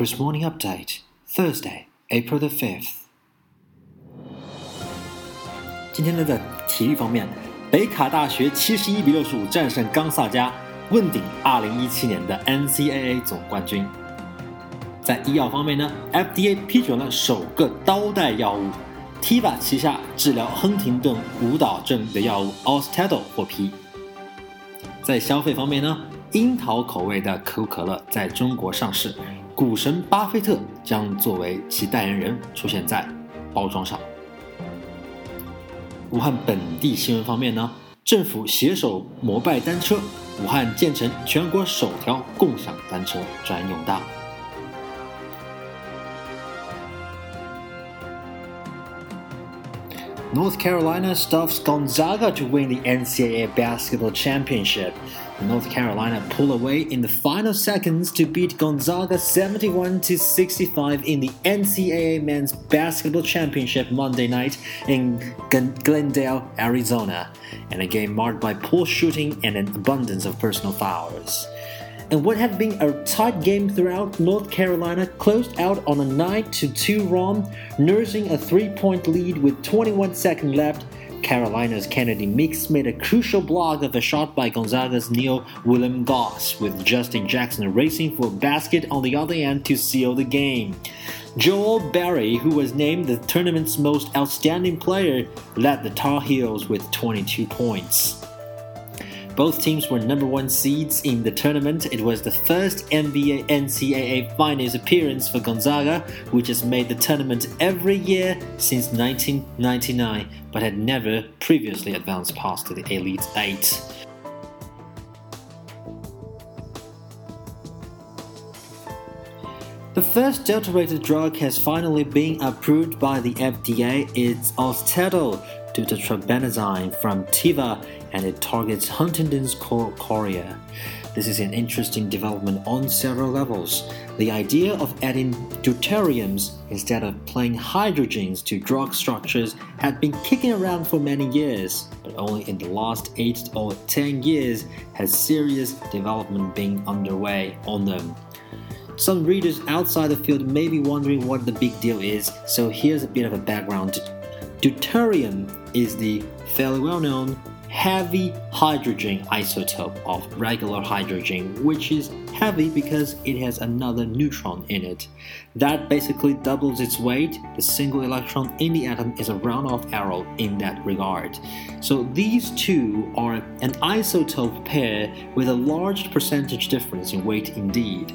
Chris Morning Update, Thursday, April the fifth. 今天呢，在体育方面，北卡大学七十一比六十五战胜冈萨加，问鼎二零一七年的 NCAA 总冠军。在医药方面呢，FDA 批准了首个刀带药物，Teva 旗下治疗亨廷顿舞蹈症的药物 Oustedo 获批。在消费方面呢，樱桃口味的可口可乐在中国上市，股神巴菲特将作为其代言人出现在包装上。武汉本地新闻方面呢，政府携手摩拜单车，武汉建成全国首条共享单车专用道。North Carolina stuffs Gonzaga to win the NCAA basketball championship. North Carolina pull away in the final seconds to beat Gonzaga 71 to 65 in the NCAA men's basketball championship Monday night in Glendale, Arizona, in a game marked by poor shooting and an abundance of personal fouls. And what had been a tight game throughout, North Carolina closed out on a 9 2 run, nursing a three point lead with 21 seconds left. Carolina's Kennedy Meeks made a crucial block of a shot by Gonzaga's Neil William Goss, with Justin Jackson racing for a basket on the other end to seal the game. Joel Berry, who was named the tournament's most outstanding player, led the Tar Heels with 22 points. Both teams were number one seeds in the tournament. It was the first NBA NCAA Finals appearance for Gonzaga, which has made the tournament every year since 1999, but had never previously advanced past the Elite Eight. The first deuterated drug has finally been approved by the FDA. It's Austedo, deutetrabenazine from Teva and it targets Huntington's chorea. This is an interesting development on several levels. The idea of adding deuteriums instead of plain hydrogens to drug structures had been kicking around for many years, but only in the last 8 or 10 years has serious development been underway on them. Some readers outside the field may be wondering what the big deal is, so here's a bit of a background. Deuterium is the fairly well known heavy hydrogen isotope of regular hydrogen, which is heavy because it has another neutron in it. That basically doubles its weight. The single electron in the atom is a round-off error in that regard. So these two are an isotope pair with a large percentage difference in weight indeed.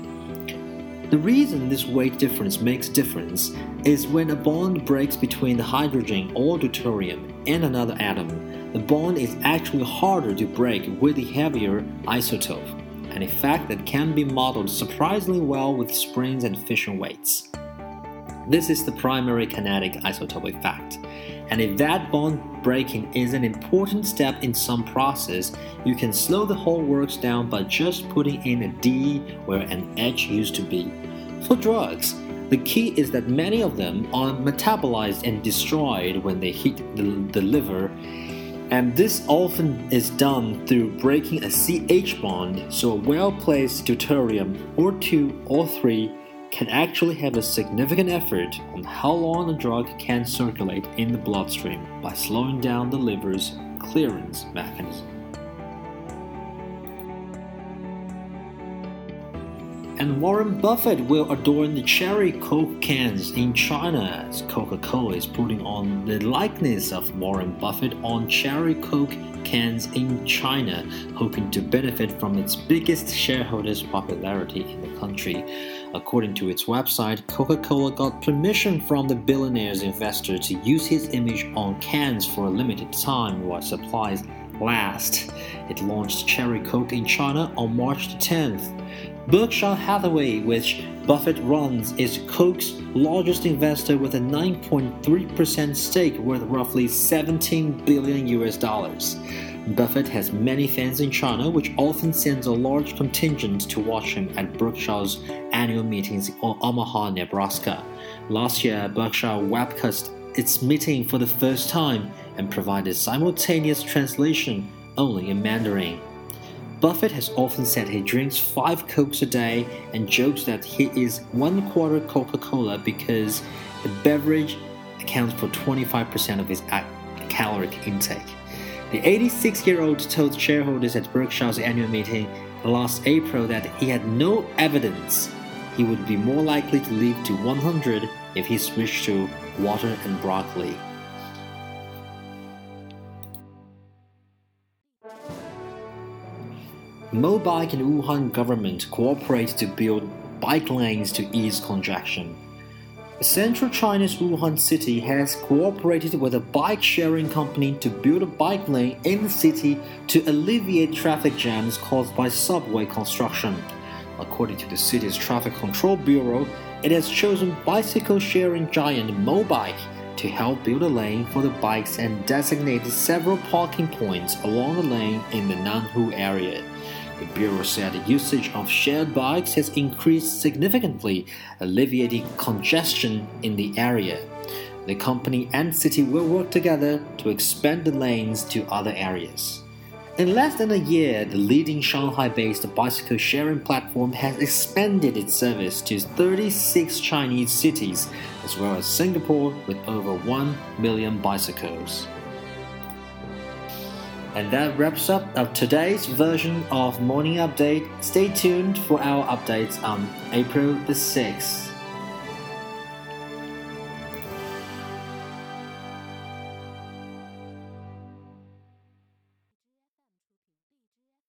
The reason this weight difference makes difference is when a bond breaks between the hydrogen or deuterium and another atom, the bond is actually harder to break with the heavier isotope, an effect that can be modeled surprisingly well with springs and fission weights. This is the primary kinetic isotope effect. And if that bond breaking is an important step in some process, you can slow the whole works down by just putting in a D where an H used to be. For drugs, the key is that many of them are metabolized and destroyed when they hit the, the liver, and this often is done through breaking a CH bond, so a well placed deuterium, or two or three, can actually have a significant effect on how long a drug can circulate in the bloodstream by slowing down the liver's clearance mechanism. And Warren Buffett will adorn the cherry Coke cans in China Coca Cola is putting on the likeness of Warren Buffett on cherry Coke cans in China, hoping to benefit from its biggest shareholder's popularity in the country. According to its website, Coca Cola got permission from the billionaire's investor to use his image on cans for a limited time while supplies last. It launched Cherry Coke in China on March 10th. Berkshire Hathaway, which Buffett runs, is Coke's largest investor with a 9.3% stake worth roughly 17 billion US dollars. Buffett has many fans in China, which often sends a large contingent to watch him at Berkshire's annual meetings in Omaha, Nebraska. Last year, Berkshire webcast its meeting for the first time and provided simultaneous translation only in Mandarin. Buffett has often said he drinks five Cokes a day and jokes that he is one quarter Coca Cola because the beverage accounts for 25% of his caloric intake. The 86 year old told shareholders at Berkshire's annual meeting last April that he had no evidence he would be more likely to live to 100 if he switched to water and broccoli. Mobike and Wuhan government cooperate to build bike lanes to ease congestion. Central China's Wuhan city has cooperated with a bike sharing company to build a bike lane in the city to alleviate traffic jams caused by subway construction. According to the city's traffic control bureau, it has chosen bicycle sharing giant Mobike to help build a lane for the bikes and designated several parking points along the lane in the Nanhu area. The Bureau said the usage of shared bikes has increased significantly, alleviating congestion in the area. The company and city will work together to expand the lanes to other areas. In less than a year, the leading Shanghai based bicycle sharing platform has expanded its service to 36 Chinese cities, as well as Singapore, with over 1 million bicycles. And that wraps up of today's version of Morning Update. Stay tuned for our updates on April the 6th.